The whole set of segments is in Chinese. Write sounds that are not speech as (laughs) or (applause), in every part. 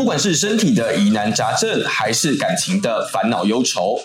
不管是身体的疑难杂症，还是感情的烦恼忧愁。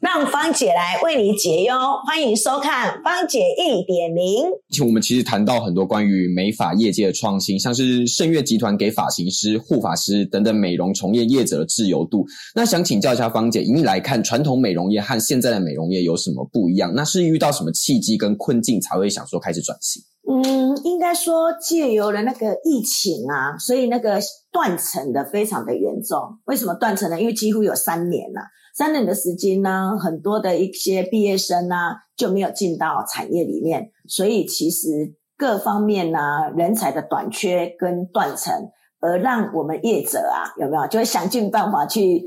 让芳姐来为你解忧，欢迎收看芳姐一点零。我们其实谈到很多关于美发业界的创新，像是盛月集团给发型师、护发师等等美容从业业者的自由度。那想请教一下芳姐，以你来看，传统美容业和现在的美容业有什么不一样？那是遇到什么契机跟困境才会想说开始转型？嗯，应该说借由了那个疫情啊，所以那个断层的非常的严重。为什么断层呢？因为几乎有三年了。三年的时间呢，很多的一些毕业生呢就没有进到产业里面，所以其实各方面呢人才的短缺跟断层，而让我们业者啊有没有就会想尽办法去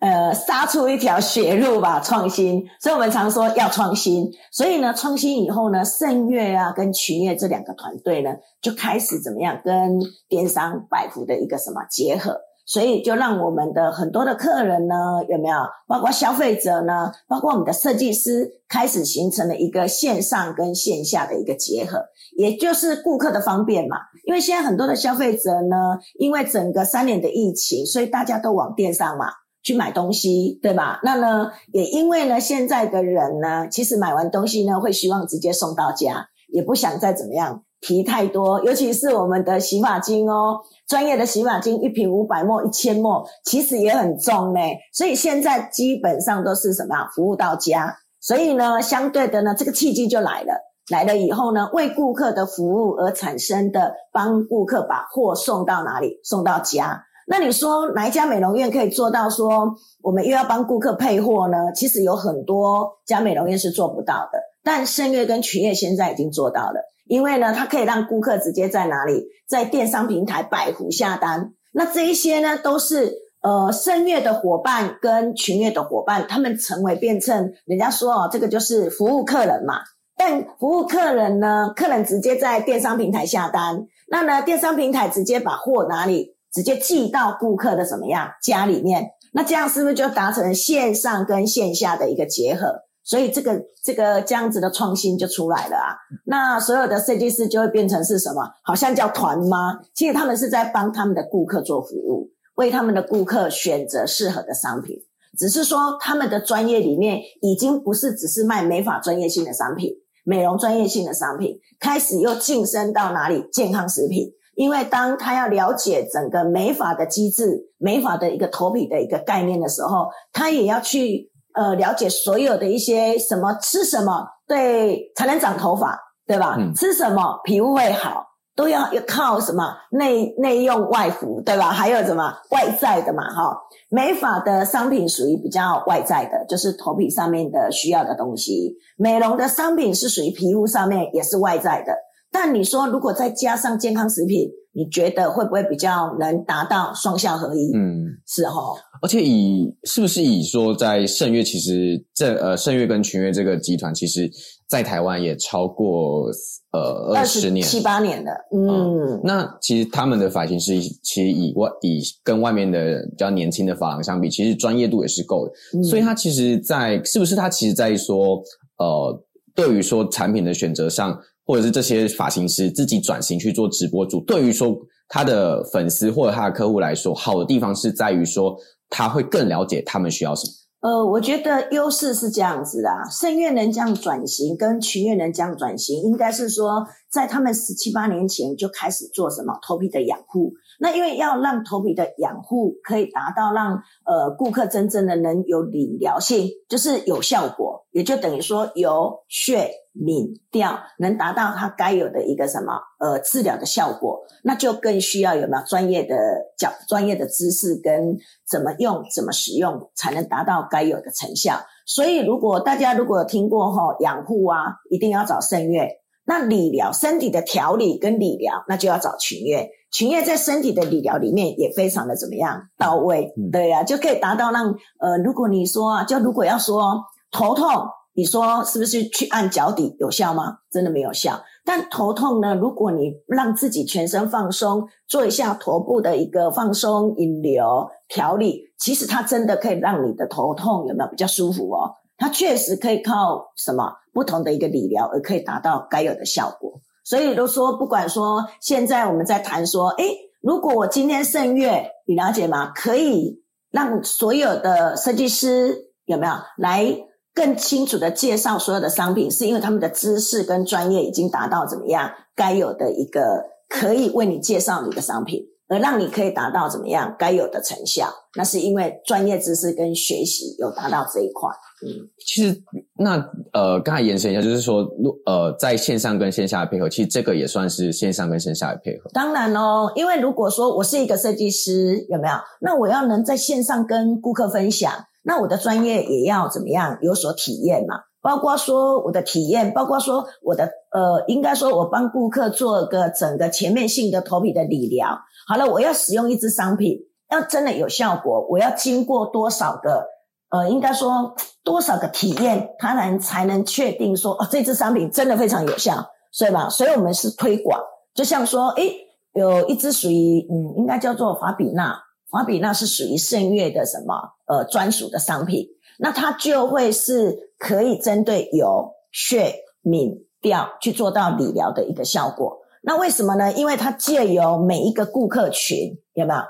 呃杀出一条血路吧，创新。所以我们常说要创新，所以呢创新以后呢，盛月啊跟群业这两个团队呢就开始怎么样跟电商百福的一个什么结合。所以就让我们的很多的客人呢，有没有？包括消费者呢，包括我们的设计师，开始形成了一个线上跟线下的一个结合，也就是顾客的方便嘛。因为现在很多的消费者呢，因为整个三年的疫情，所以大家都往电商嘛去买东西，对吧？那呢，也因为呢，现在的人呢，其实买完东西呢，会希望直接送到家，也不想再怎么样。提太多，尤其是我们的洗发精哦，专业的洗发精一瓶五百沫、一千沫，其实也很重呢。所以现在基本上都是什么啊？服务到家。所以呢，相对的呢，这个契机就来了。来了以后呢，为顾客的服务而产生的，帮顾客把货送到哪里？送到家。那你说哪一家美容院可以做到说，我们又要帮顾客配货呢？其实有很多家美容院是做不到的，但盛月跟群业现在已经做到了。因为呢，它可以让顾客直接在哪里，在电商平台百福下单。那这一些呢，都是呃声乐的伙伴跟群乐的伙伴，他们成为变成人家说哦，这个就是服务客人嘛。但服务客人呢，客人直接在电商平台下单，那呢，电商平台直接把货哪里，直接寄到顾客的怎么样家里面？那这样是不是就达成线上跟线下的一个结合？所以这个这个这样子的创新就出来了啊！那所有的设计师就会变成是什么？好像叫团吗？其实他们是在帮他们的顾客做服务，为他们的顾客选择适合的商品。只是说他们的专业里面已经不是只是卖美发专业性的商品、美容专业性的商品，开始又晋升到哪里？健康食品。因为当他要了解整个美发的机制、美发的一个头皮的一个概念的时候，他也要去。呃，了解所有的一些什么吃什么对才能长头发，对吧？吃什么皮肤会好，都要要靠什么内内用外服，对吧？还有什么外在的嘛？哈，美发的商品属于比较外在的，就是头皮上面的需要的东西；美容的商品是属于皮肤上面，也是外在的。但你说如果再加上健康食品？你觉得会不会比较能达到双效合一？嗯，是哈。而且以是不是以说在盛月，其实这呃盛月跟群月这个集团，其实在台湾也超过呃二十年七八年了。嗯，那其实他们的发型师其实以外以跟外面的比较年轻的发廊相比，其实专业度也是够的。所以他其实，在是不是他其实在说呃，对于说产品的选择上。或者是这些发型师自己转型去做直播主，对于说他的粉丝或者他的客户来说，好的地方是在于说他会更了解他们需要什么。呃，我觉得优势是这样子的，盛院能这样转型，跟群院能这样转型，应该是说在他们十七八年前就开始做什么头皮的养护。那因为要让头皮的养护可以达到让呃顾客真正的能有理疗性，就是有效果，也就等于说由血敏掉，能达到它该有的一个什么呃治疗的效果，那就更需要有没有专业的教专业的知识跟怎么用怎么使用才能达到该有的成效。所以如果大家如果有听过哈养护啊，一定要找圣月。那理疗身体的调理跟理疗，那就要找群月。群月在身体的理疗里面也非常的怎么样到位，对呀，就可以达到让呃，如果你说就如果要说头痛，你说是不是去按脚底有效吗？真的没有效。但头痛呢，如果你让自己全身放松，做一下头部的一个放松引流调理，其实它真的可以让你的头痛有没有比较舒服哦？它确实可以靠什么不同的一个理疗而可以达到该有的效果。所以都说，不管说现在我们在谈说，诶，如果我今天盛月，你了解吗？可以让所有的设计师有没有来更清楚的介绍所有的商品，是因为他们的知识跟专业已经达到怎么样该有的一个可以为你介绍你的商品。而让你可以达到怎么样该有的成效，那是因为专业知识跟学习有达到这一块。嗯，其实那呃，刚才延伸一下，就是说，呃，在线上跟线下的配合，其实这个也算是线上跟线下的配合。当然哦，因为如果说我是一个设计师，有没有？那我要能在线上跟顾客分享，那我的专业也要怎么样有所体验嘛？包括说我的体验，包括说我的呃，应该说我帮顾客做个整个全面性的头皮的理疗。好了，我要使用一支商品，要真的有效果，我要经过多少个呃，应该说多少个体验，他能才能确定说哦，这支商品真的非常有效，所以嘛，所以我们是推广，就像说，诶，有一支属于嗯，应该叫做法比娜，法比娜是属于圣月的什么呃专属的商品，那它就会是可以针对油、血、敏、调去做到理疗的一个效果。那为什么呢？因为它借由每一个顾客群，有没有？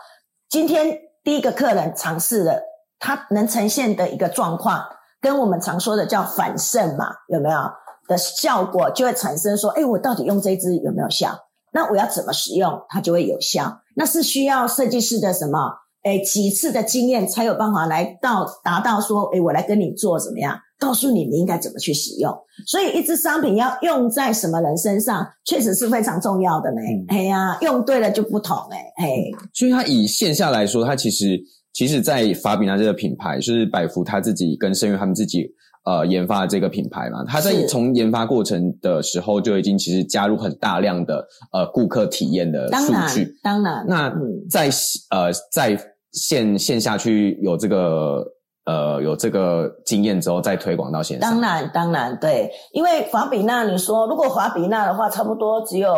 今天第一个客人尝试了，他能呈现的一个状况，跟我们常说的叫反渗嘛，有没有？的效果就会产生说，哎，我到底用这支有没有效？那我要怎么使用，它就会有效？那是需要设计师的什么？哎，几次的经验才有办法来到达到说，哎，我来跟你做怎么样？告诉你你应该怎么去使用，所以一支商品要用在什么人身上，确实是非常重要的呢。哎呀，用对了就不同哎，嘿。所以它以线下来说，它其实其实，在法比娜这个品牌，就是百福他自己跟盛源他们自己呃研发的这个品牌嘛，他在从研发过程的时候就已经其实加入很大量的呃顾客体验的数据，当然，那在呃在线线下去有这个。呃，有这个经验之后再推广到线上。当然，当然，对，因为华比娜，你说如果华比娜的话，差不多只有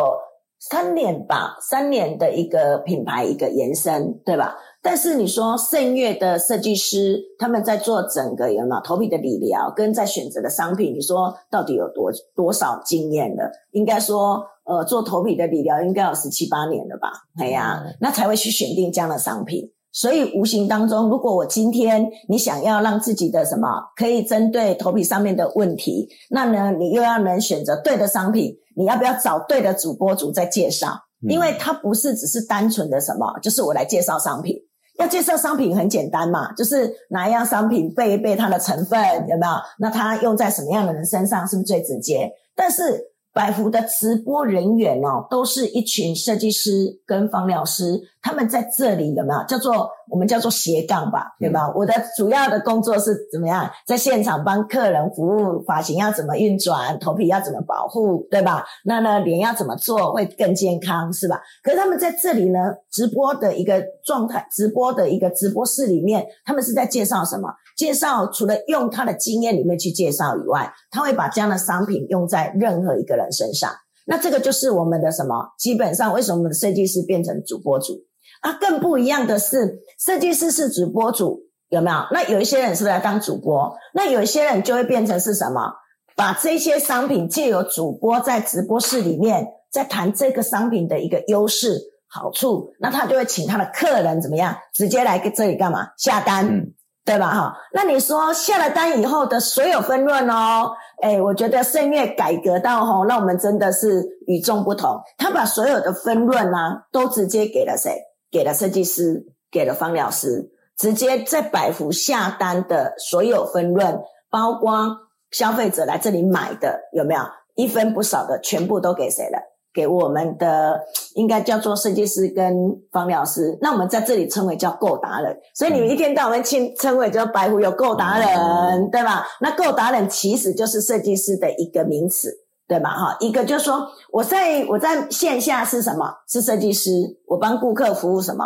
三年吧，三年的一个品牌一个延伸，对吧？但是你说盛月的设计师他们在做整个有没有头皮的理疗，跟在选择的商品，你说到底有多多少经验了？应该说，呃，做头皮的理疗应该有十七八年了吧？哎呀，那才会去选定这样的商品。所以无形当中，如果我今天你想要让自己的什么可以针对头皮上面的问题，那呢，你又要能选择对的商品，你要不要找对的主播主在介绍？因为它不是只是单纯的什么，就是我来介绍商品。要介绍商品很简单嘛，就是哪一样商品背一背它的成分有没有？那它用在什么样的人身上是不是最直接？但是。百福的直播人员哦，都是一群设计师跟方疗师，他们在这里有没有叫做？我们叫做斜杠吧，对吧？我的主要的工作是怎么样，在现场帮客人服务，发型要怎么运转，头皮要怎么保护，对吧？那呢，脸要怎么做会更健康，是吧？可是他们在这里呢，直播的一个状态，直播的一个直播室里面，他们是在介绍什么？介绍除了用他的经验里面去介绍以外，他会把这样的商品用在任何一个人身上。那这个就是我们的什么？基本上，为什么我们的设计师变成主播主？啊，更不一样的是，设计师是主播主，有没有？那有一些人是不是来当主播？那有一些人就会变成是什么？把这些商品借由主播在直播室里面，在谈这个商品的一个优势好处，那他就会请他的客人怎么样？直接来这里干嘛？下单，对吧？哈，那你说下了单以后的所有分润哦，哎，我觉得圣月改革到吼，那我们真的是与众不同。他把所有的分润呢，都直接给了谁？给了设计师，给了方疗师，直接在百福下单的所有分润，包括消费者来这里买的，有没有一分不少的，全部都给谁了？给我们的应该叫做设计师跟方疗师。那我们在这里称为叫购达人，所以你们一天到晚称称为叫百福有购达人，对吧？那购达人其实就是设计师的一个名词。对吧？哈，一个就是说，我在我在线下是什么？是设计师，我帮顾客服务什么？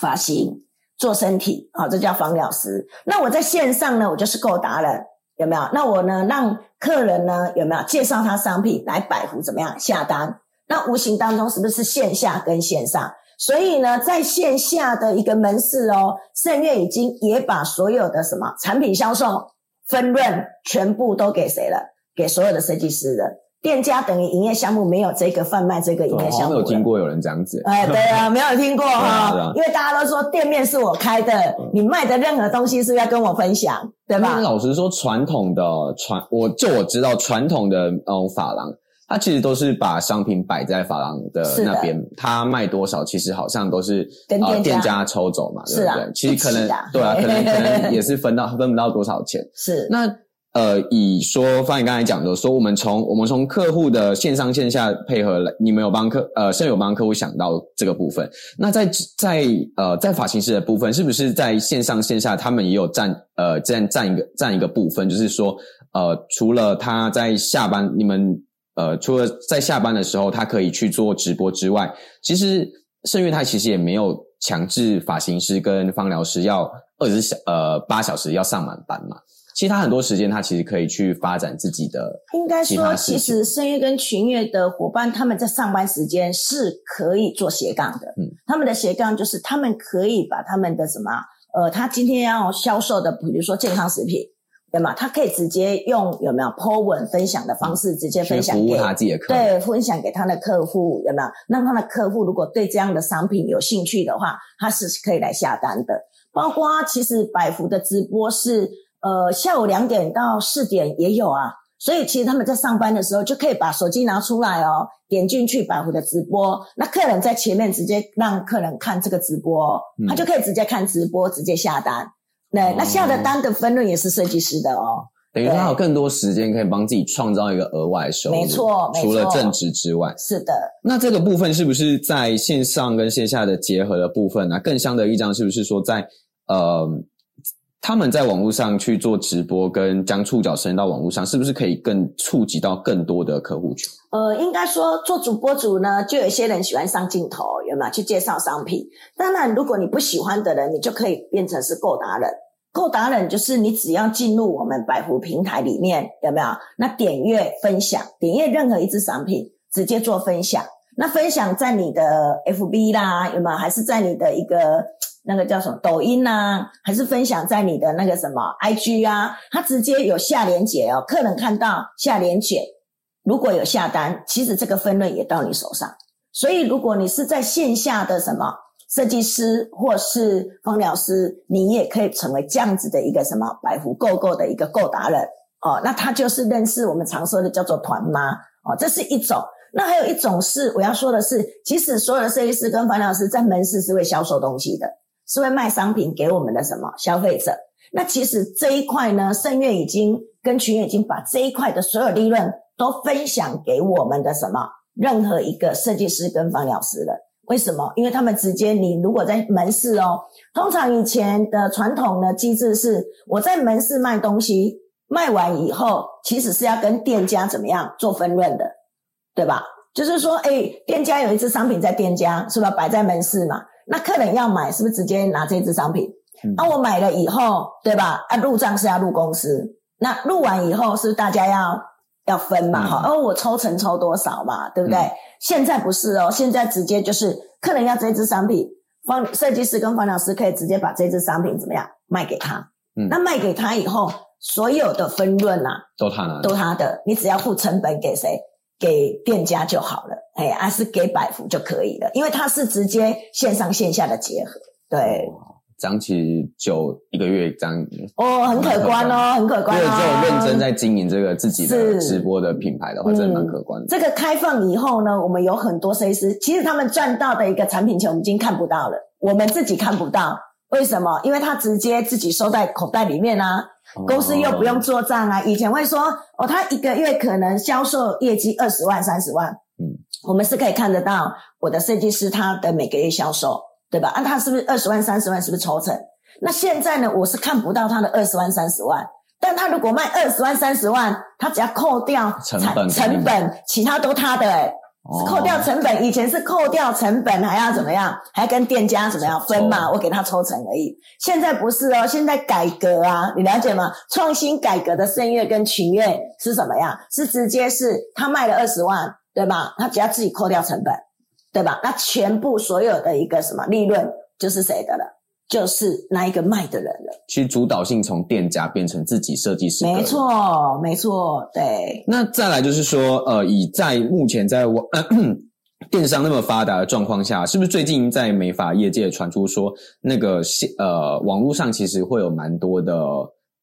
发型、做身体，好，这叫防疗师。那我在线上呢，我就是购达人，有没有？那我呢，让客人呢，有没有介绍他商品来百福怎么样下单？那无形当中是不是线下跟线上？所以呢，在线下的一个门市哦，盛月已经也把所有的什么产品销售分润全部都给谁了？给所有的设计师的，店家等于营业项目没有这个贩卖这个营业项目了。没有听过有人这样子。哎，对啊，(laughs) 没有听过哈、因为大家都说店面是我开的，你卖的任何东西是不是要跟我分享，对吧？老实说，传统的传，我就我知道传统的那种发廊，它其实都是把商品摆在发廊的那边，它卖多少，其实好像都是呃跟店家店家抽走嘛，对是啊不对？其实可能对啊，可能可能 (laughs) 也是分到分不到多少钱。是，那呃，以说方你刚才讲的，说我们从我们从客户的线上线下配合来，你们有帮客呃，甚有帮客户想到这个部分。那在在呃在发型师的部分，是不是在线上线下他们也有占呃占占一个占一个部分？就是说呃，除了他在下班，你们呃除了在下班的时候他可以去做直播之外，其实盛月他其实也没有强制发型师跟芳疗师要二十小呃八小时要上满班嘛。其实他很多时间，他其实可以去发展自己的应该说，其实声乐跟群乐的伙伴，他们在上班时间是可以做斜杠的。嗯，他们的斜杠就是他们可以把他们的什么，呃，他今天要销售的，比如说健康食品，对吗？他可以直接用有没有 po 文分享的方式，直接分享给他自己的客户。对，分享给他的客户有没有？让他的客户如果对这样的商品有兴趣的话，他是可以来下单的。包括其实百福的直播是呃下午两点到四点也有啊，所以其实他们在上班的时候就可以把手机拿出来哦，点进去百福的直播，那客人在前面直接让客人看这个直播哦，嗯他就可以直接看直播，直接下单。那、哦那下的单的分论也是设计师的哦。等于他有更多时间可以帮自己创造一个额外收入，没错没错除了正职之外，是的，那这个部分是不是在线上跟线下的结合的部分呢、更相得益彰，是不是说在呃他们在网络上去做直播，跟将触角伸到网络上，是不是可以更触及到更多的客户群？呃，应该说做主播主呢，就有一些人喜欢上镜头，有没有去介绍商品？当然，如果你不喜欢的人，你就可以变成是购达人。购达人就是你只要进入我们百福平台里面，有没有？那点阅分享，点阅任何一支商品，直接做分享。那分享在你的 FB 啦，有没有？还是在你的一个那个叫什么抖音呐、还是分享在你的那个什么 IG 啊？它直接有下连结哦，客人看到下连结，如果有下单，其实这个分润也到你手上。所以，如果你是在线下的什么设计师或是芳疗师，你也可以成为这样子的一个什么百福购购的一个购达人哦。那他就是认识我们常说的叫做团妈哦，这是一种。那还有一种是我要说的是，其实所有的设计师跟芳疗师在门市是会销售东西的，是会卖商品给我们的什么消费者。那其实这一块呢，盛月已经跟群已经把这一块的所有利润都分享给我们的什么任何一个设计师跟房疗师了。为什么？因为他们直接，你如果在门市哦，通常以前的传统的机制是，我在门市卖东西，卖完以后，其实是要跟店家怎么样做分润的，对吧？就是说，哎，店家有一只商品在店家，是吧？摆在门市嘛，那客人要买，是不是直接拿这只商品？嗯那、我买了以后，对吧？啊，入账是要入公司，那入完以后是大家要要分嘛？嗯哈、哦，我抽成抽多少嘛，对不对？嗯现在不是哦，现在直接就是客人要这支商品，方设计师跟方老师可以直接把这支商品怎么样卖给他？嗯那卖给他以后，所有的分润啊，都他拿都他的，你只要付成本给谁？给店家就好了，哎，还、是给百福就可以了，因为它是直接线上线下的结合，对，这样其实就一个月这样，哦，很可观哦，很可观哦。有认真在经营这个自己的直播的品牌的话，嗯真的蛮可观的。这个开放以后呢，我们有很多设计师，其实他们赚到的一个产品钱，我们已经看不到了，我们自己看不到。为什么？因为他直接自己收在口袋里面啊，公司又不用做账啊。以前会说，哦，他一个月可能销售业绩二十万、三十万，嗯，我们是可以看得到我的设计师他的每个月销售，对吧？啊，他是不是二十万、三十万，是不是抽成？那现在呢，我是看不到他的二十万、三十万，但他如果卖二十万、三十万，他只要扣掉成本成本，其他都他的哎、哦扣掉成本，以前是扣掉成本，还要怎么样？还要跟店家怎么样分嘛？我给他抽成而已。现在不是哦，现在改革啊，你了解吗？创新改革的盛月跟群月是什么样？是直接是他卖了二十万，对吧？他只要自己扣掉成本，对吧？那全部所有的一个什么利润就是谁的了？就是那一个卖的人了。其实主导性从店家变成自己设计师，没错，没错，对。那再来就是说，呃，以在目前在网电商那么发达的状况下，是不是最近在美发业界传出说，那个呃网络上其实会有蛮多的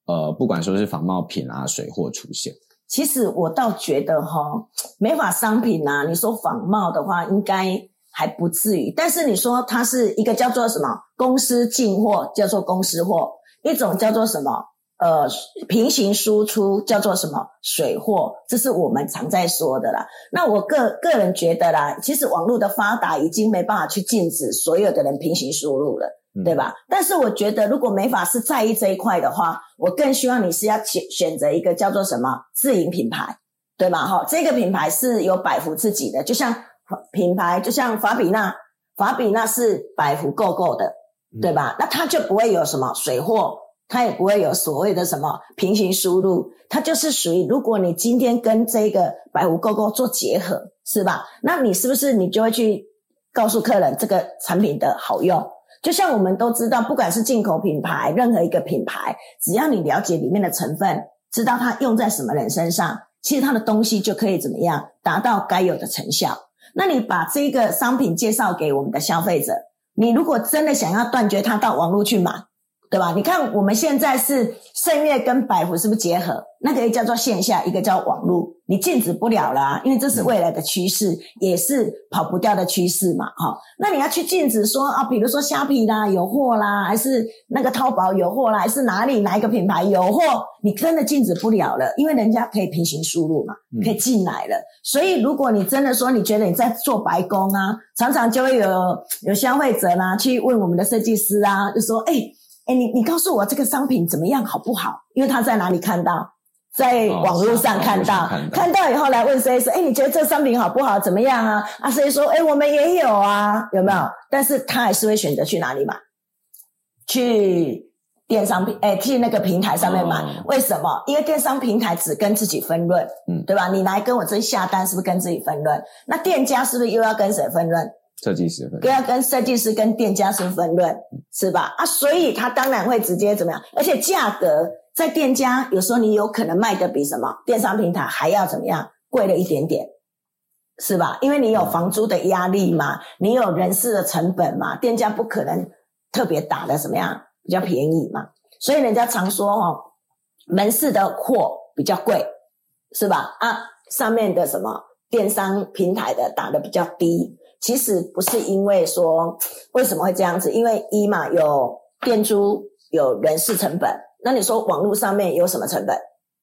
呃，不管说是仿冒品啊、水货出现？其实我倒觉得哈，美发商品啊，你说仿冒的话，应该还不至于。但是你说它是一个叫做什么公司进货，叫做公司货；一种叫做什么呃平行输出，叫做什么水货，这是我们常在说的啦。那我个个人觉得啦，其实网络的发达已经没办法去禁止所有的人平行输入了。对吧？但是我觉得，如果美法是在意这一块的话，我更希望你是要选选择一个叫做什么自营品牌，对吧？哈，这个品牌是有百福自己的，就像品牌，就像法比娜，法比娜是百福购购的，对吧？那它就不会有什么水货，它也不会有所谓的什么平行输入，它就是属于，如果你今天跟这个百福购购做结合，是吧？那你是不是你就会去告诉客人这个产品的好用？就像我们都知道，不管是进口品牌，任何一个品牌，只要你了解里面的成分，知道它用在什么人身上，其实它的东西就可以怎么样达到该有的成效。那你把这个商品介绍给我们的消费者，你如果真的想要断绝他到网络去买。对吧？你看我们现在是盛月跟百福是不是结合？那个叫做线下，一个叫网络，你禁止不了啦，因为这是未来的趋势，也是跑不掉的趋势嘛。哈，那你要去禁止说啊，比如说虾皮啦有货啦，还是那个淘宝有货啦，还是哪里哪一个品牌有货？你真的禁止不了了，因为人家可以平行输入嘛，可以进来了。所以如果你真的说你觉得你在做白工啊，常常就会有有消费者啦去问我们的设计师啊，就说哎。哎，你你告诉我这个商品怎么样好不好？因为他在哪里看到，在网络上看到，看到以后来问 C 说：“哎，你觉得这商品好不好？怎么样啊？”啊，C 说：“哎，我们也有啊，有没有？”但是他还是会选择去哪里买？去电商平，哎，去那个平台上面买。为什么？因为电商平台只跟自己分润，嗯，对吧？你来跟我这下单，是不是跟自己分润？那店家是不是又要跟谁分润？设计师不要跟设计师跟店家是分论，是吧？啊，所以他当然会直接怎么样？而且价格在店家有时候你有可能卖的比什么电商平台还要怎么样贵了一点点，是吧？因为你有房租的压力嘛，你有人事的成本嘛，店家不可能特别打的怎么样比较便宜嘛，所以人家常说哦，门市的货比较贵，是吧？啊，上面的什么电商平台的打的比较低。其实不是因为说为什么会这样子，因为一嘛有店租有人事成本，那你说网络上面有什么成本？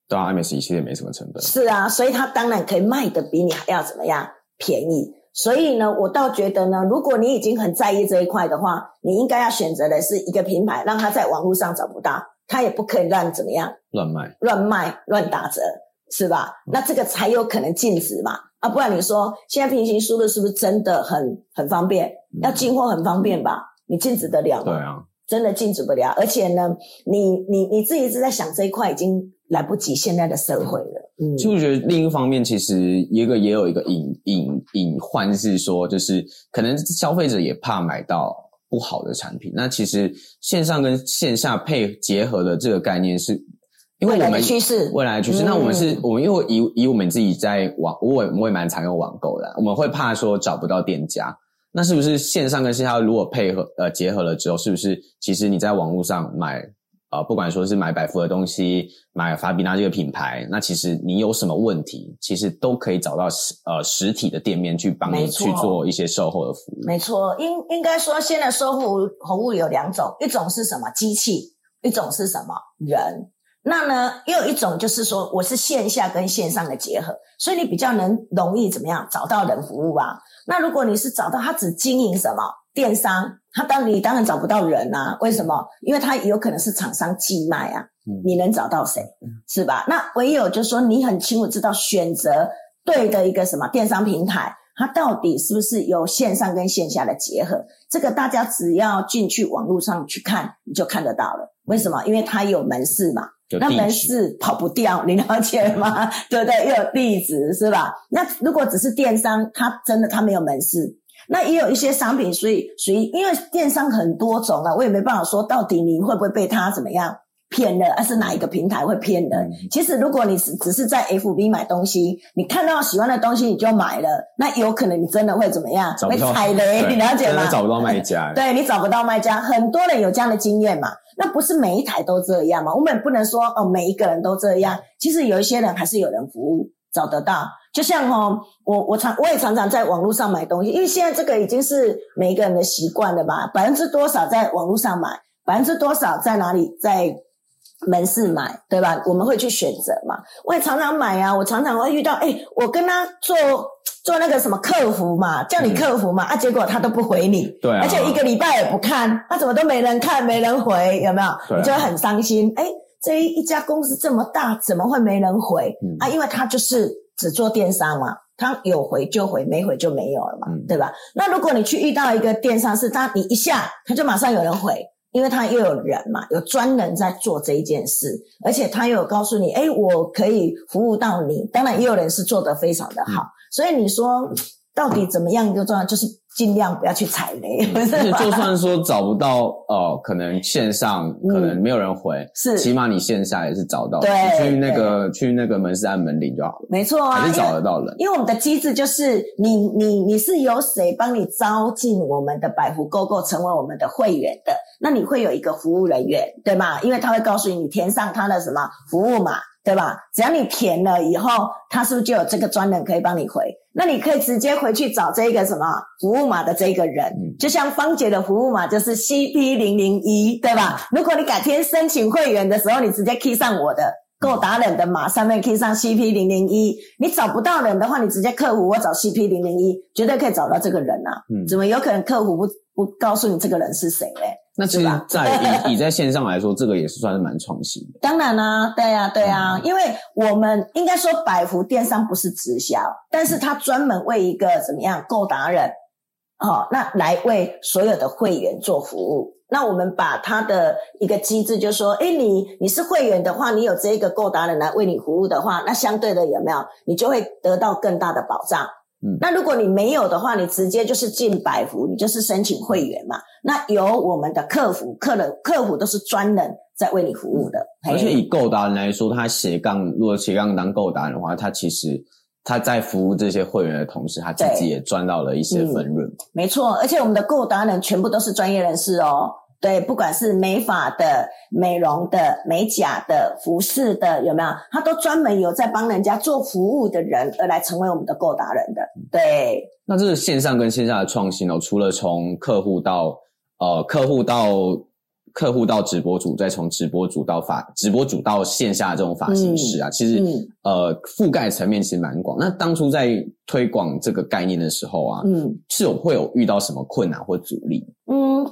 对啊，MS 一系列没什么成本。是啊，所以它当然可以卖的比你还要怎么样便宜。所以呢，我倒觉得呢，如果你已经很在意这一块的话，你应该要选择的是一个品牌，让它在网络上找不到，它也不可以乱怎么样乱卖、乱卖、乱打折，是吧？那这个才有可能禁止嘛。啊，不然你说现在平行输入是不是真的很很方便？要进货很方便吧？你禁止得了吗？对啊，真的禁止不了。而且呢，你你你自己一直在想这一块，已经来不及。现在的社会了，嗯，其实我觉得另一方面，其实一个也有一个隐隐隐患是说，就是可能消费者也怕买到不好的产品。那其实线上跟线下配结合的这个概念是。因为我们趋势，未来趋势，那我们是，我们因为以以我们自己在网，我我也蛮常用网购的，我们会怕说找不到店家，那是不是线上跟线下如果配合呃结合了之后，是不是其实你在网络上买啊，不管说是买百富的东西，买法比娜这个品牌，那其实你有什么问题，其实都可以找到实呃实体的店面去帮你去做一些售后的服务。没错，应应该说现在售后服务有两种，一种是什么？机器，一种是什么？人。那呢，又有一种就是说，我是线下跟线上的结合，所以你比较能容易怎么样找到人服务啊？那如果你是找到他只经营什么电商，他当你当然找不到人啊？为什么？因为他有可能是厂商寄卖啊，你能找到谁？是吧？那唯有就是说，你很清楚知道选择对的一个什么电商平台，它到底是不是有线上跟线下的结合？这个大家只要进去网络上去看，你就看得到了。为什么？因为它有门市嘛。那门市跑不掉，你了解吗？(laughs) 对不对？又有地址是吧？那如果只是电商，它真的它没有门市，那也有一些商品，所以属于因为电商很多种啊，我也没办法说到底你会不会被它怎么样骗人，而是哪一个平台会骗人？其实如果你是只是在 FB 买东西，你看到喜欢的东西你就买了，那有可能你真的会怎么样？会踩雷，你了解吗？找不到卖家，(laughs) 对你找不到卖家，很多人有这样的经验嘛。那不是每一台都这样嘛？我们不能说哦，每一个人都这样。其实有一些人还是有人服务找得到。就像哦，我我常我也常常在网络上买东西，因为现在这个已经是每一个人的习惯了吧？百分之多少在网络上买，百分之多少在哪里在门市买，对吧？我们会去选择嘛。我也常常买啊，我常常会遇到，哎，我跟他做做那个什么客服嘛，叫你客服嘛，啊，结果他都不回你，对，而且一个礼拜也不看，他怎么都没人看，没人回，有没有？你就会很伤心。哎，这一家公司这么大，怎么会没人回啊？因为他就是。只做电商嘛，他有回就回，没回就没有了嘛，对吧？那如果你去遇到一个电商是他，你一下他就马上有人回，因为他又有人嘛，有专人在做这一件事，而且他又有告诉你，哎，我可以服务到你。当然也有人是做得非常的好，所以你说到底怎么样一个状态，就是。尽量不要去踩雷，(laughs) 而且？就算说找不到，呃，可能线上可能没有人回，是，起码你线下也是找到，对，去那个去那个门市按门铃就好了，没错啊，还是找得到人。因为我们的机制就是你你你是由谁帮你招进我们的百福购购成为我们的会员的，那你会有一个服务人员，对吗？因为他会告诉你你填上他的什么服务码。对吧？只要你填了以后，他是不是就有这个专人可以帮你回？那你可以直接回去找这个什么服务码的这个人，就像芳姐的服务码就是 CP 零零一，对吧？如果你改天申请会员的时候，你直接 key 上我的购达人的码，上面 key 上 CP 零零一，你找不到人的话，你直接客服我找 CP 零零一，绝对可以找到这个人啊！怎么有可能客服不不告诉你这个人是谁嘞？那其实，在以 (laughs) 以在线上来说，这个也是算是蛮创新的。当然啦，对呀，对呀，因为我们应该说百福电商不是直销，但是它专门为一个怎么样购达人，好，那来为所有的会员做服务。那我们把它的一个机制，就说，哎，你你是会员的话，你有这个购达人来为你服务的话，那相对的有没有，你就会得到更大的保障。嗯那如果你没有的话，你直接就是进百福，你就是申请会员嘛。那由我们的客服，客人客服都是专人在为你服务的。而且以购达人来说，他斜杠如果斜杠当购达人的话，他其实他在服务这些会员的同时，他自己也赚到了一些分润。没错，而且我们的购达人全部都是专业人士哦。对，不管是美发的、美容的、美甲的、服饰的，有没有？他都专门有在帮人家做服务的人，而来成为我们的购达人的。对，那这是线上跟线下的创新哦。除了从客户到呃客户到。客户到直播主，再从直播主到法直播主到线下这种发型师啊，其实呃覆盖层面其实蛮广。那当初在推广这个概念的时候啊，嗯，是有会有遇到什么困难或阻力？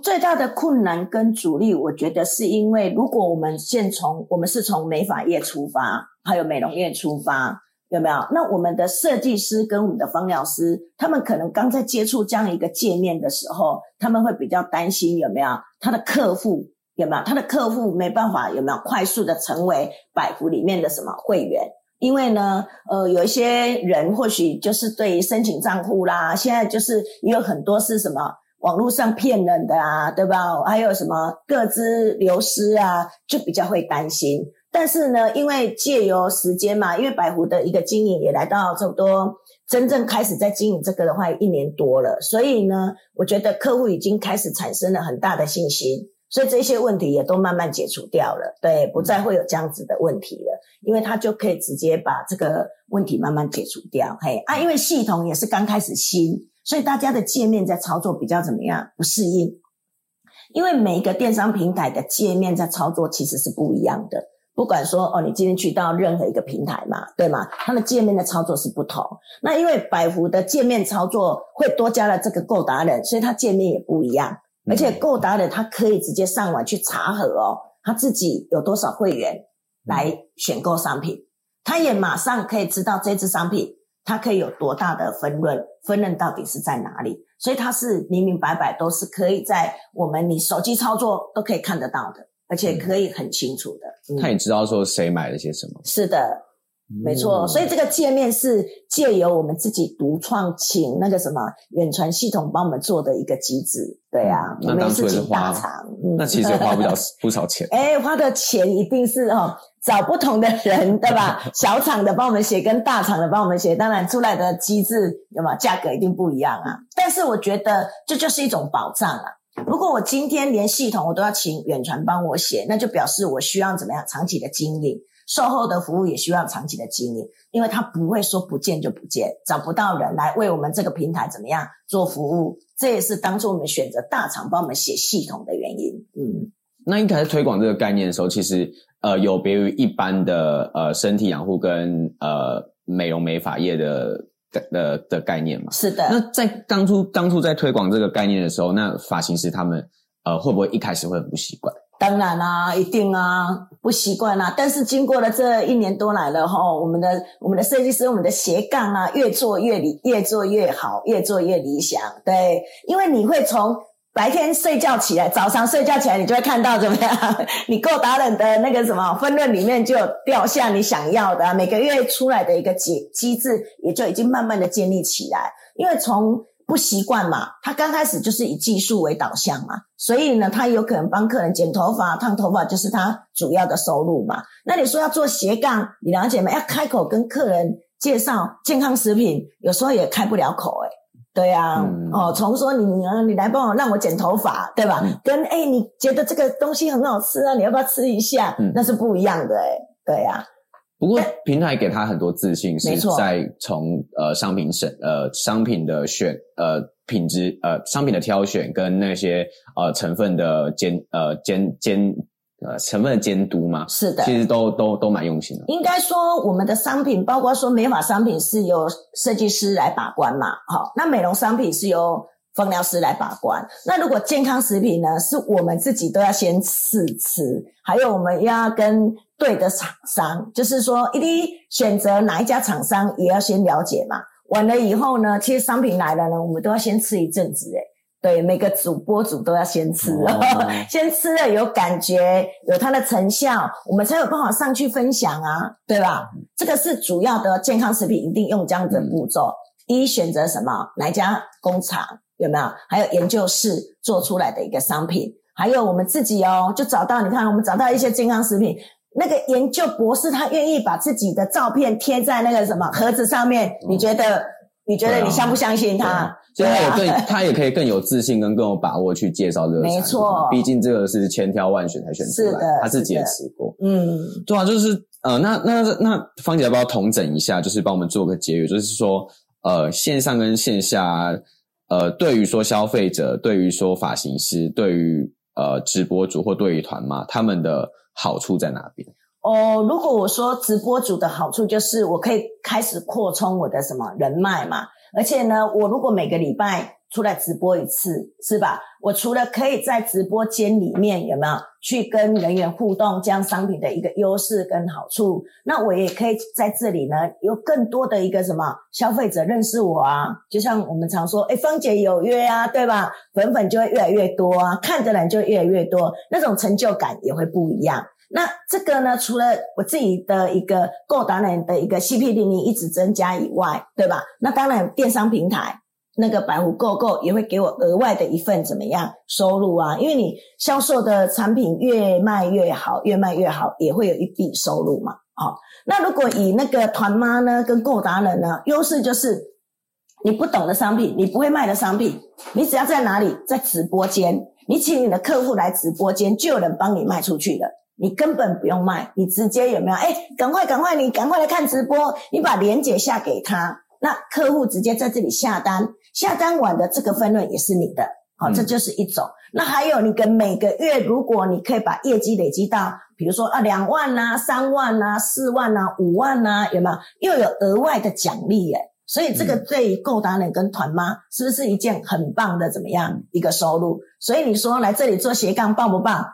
最大的困难跟阻力，我觉得是因为如果我们先从我们是从美发业出发，还有美容业出发，有没有？那我们的设计师跟我们的芳疗师，他们可能刚在接触这样一个界面的时候，他们会比较担心有没有他的客户。有没有他的客户没办法有没有快速的成为百福里面的什么会员？因为呢，呃，有一些人或许就是对于申请账户啦，现在就是也有很多是什么网络上骗人的啊，对吧？还有什么各资流失啊，就比较会担心。但是呢，因为借由时间嘛，因为百湖的一个经营也来到差不多真正开始在经营这个的话一年多了，所以呢，我觉得客户已经开始产生了很大的信心。所以这些问题也都慢慢解除掉了，对，不再会有这样子的问题了，因为他就可以直接把这个问题慢慢解除掉。嘿啊，因为系统也是刚开始新，所以大家的界面在操作比较怎么样？不适应，因为每一个电商平台的界面在操作其实是不一样的。不管说哦，你今天去到任何一个平台嘛，对吗？它的界面的操作是不同。那因为百福的界面操作会多加了这个购达人，所以它界面也不一样。而且购达人他可以直接上网去查核哦，他自己有多少会员来选购商品，他也马上可以知道这支商品它可以有多大的分润，分润到底是在哪里，所以它是明明白白都是可以在我们你手机操作都可以看得到的，而且可以很清楚的。他也知道说谁买了些什么。是的。没错，嗯所以这个界面是借由我们自己独创，请那个什么远传系统帮我们做的一个机制。对啊，我们也是是请大花厂，嗯那其实花不了 (laughs) 不少钱。哎，花的钱一定是哦，找不同的人，对吧？(laughs) 小厂的帮我们写，跟大厂的帮我们写，当然出来的机制有吗？价格一定不一样啊。但是我觉得这就是一种保障啊。如果我今天连系统我都要请远传帮我写，那就表示我需要怎么样长期的经营，售后的服务也需要长期的经营，因为它不会说不见就不见，找不到人来为我们这个平台怎么样做服务，这也是当初我们选择大厂帮我们写系统的原因。嗯。那一开始推广这个概念的时候，其实呃有别于一般的呃身体养护跟呃美容美发业的的的概念嘛。是的，那在当初当初在推广这个概念的时候，那发型师他们呃会不会一开始会很不习惯？当然啦、一定啊，不习惯啦。但是经过了这一年多来了哈，我们的我们的设计师，我们的斜杠啊，越做越理，越做越好，越做越理想。对，因为你会从白天睡觉起来，早上睡觉起来，你就会看到怎么样？你够达人的那个什么分论里面就有掉下你想要的、每个月出来的一个机机制，也就已经慢慢的建立起来。因为从不习惯嘛，他刚开始就是以技术为导向嘛，所以呢，他有可能帮客人剪头发、烫头发，就是他主要的收入嘛。那你说要做斜杠，你了解吗？要开口跟客人介绍健康食品，有时候也开不了口诶、对啊，嗯。哦，从说你你你来帮我让我剪头发，对吧？嗯。跟哎、你觉得这个东西很好吃啊，你要不要吃一下？嗯。那是不一样的诶、对啊，不过平台给他很多自信，是在从呃商品审呃商品的选呃品质呃商品的挑选跟那些呃成分的监呃监监呃成分的监督嘛，是的。其实都都都蛮用心的。应该说，我们的商品，包括说美发商品是由设计师来把关嘛，好，那美容商品是由芳疗师来把关。那如果健康食品呢，是我们自己都要先试吃，还有我们要跟对的厂商，就是说，一定选择哪一家厂商也要先了解嘛。完了以后呢，其实商品来了呢，我们都要先吃一阵子，诶对，每个主播主都要先吃，哦 (laughs) 先吃了有感觉，有它的成效，我们才有办法上去分享啊，对吧？这个是主要的健康食品，一定用这样子的步骤。第一选择什么？哪一家工厂有没有？还有研究室做出来的一个商品，还有我们自己哦，就找到你看，我们找到一些健康食品。那个研究博士他愿意把自己的照片贴在那个什么盒子上面，你觉得？你觉得你相不相信他？所以他也更，他也可以更有自信跟更有把握去介绍这个。没错毕竟这个是千挑万选才选出来，是的他自己也吃过。嗯，对啊，就是呃，那那那芳姐要不要统整一下，就是帮我们做个结语，就是说呃，线上跟线下，呃，对于说消费者，对于说发型师，对于呃直播主或对于团嘛，他们的好处在哪边？哦，如果我说直播主的好处就是我可以开始扩充我的什么人脉嘛，而且呢，我如果每个礼拜出来直播一次，是吧？我除了可以在直播间里面有没有去跟人员互动，这样商品的一个优势跟好处，那我也可以在这里呢有更多的一个什么消费者认识我啊，就像我们常说，哎，芳姐有约啊，对吧？粉粉就会越来越多啊，看的人就越来越多，那种成就感也会不一样。那这个呢，除了我自己的一个购达人的一个 CP 零零一直增加以外，对吧？那当然电商平台那个百湖购购也会给我额外的一份怎么样收入啊？因为你销售的产品越卖越好，越卖越好，也会有一笔收入嘛。好、那如果以那个团妈呢跟购达人呢，优势就是你不懂的商品，你不会卖的商品，你只要在哪里，在直播间，你请你的客户来直播间，就有人帮你卖出去了。你根本不用卖，你直接有没有？哎，赶快赶快，你赶快来看直播，你把链接下给他，那客户直接在这里下单，下单完的这个分润也是你的，好、嗯这就是一种。那还有你跟每个月，如果你可以把业绩累积到，比如说啊两万呐、三万呐、四万呐、五万呐、有没有？又有额外的奖励耶。所以这个对于购达人跟团妈是不是一件很棒的怎么样一个收入？所以你说来这里做斜杠棒不棒？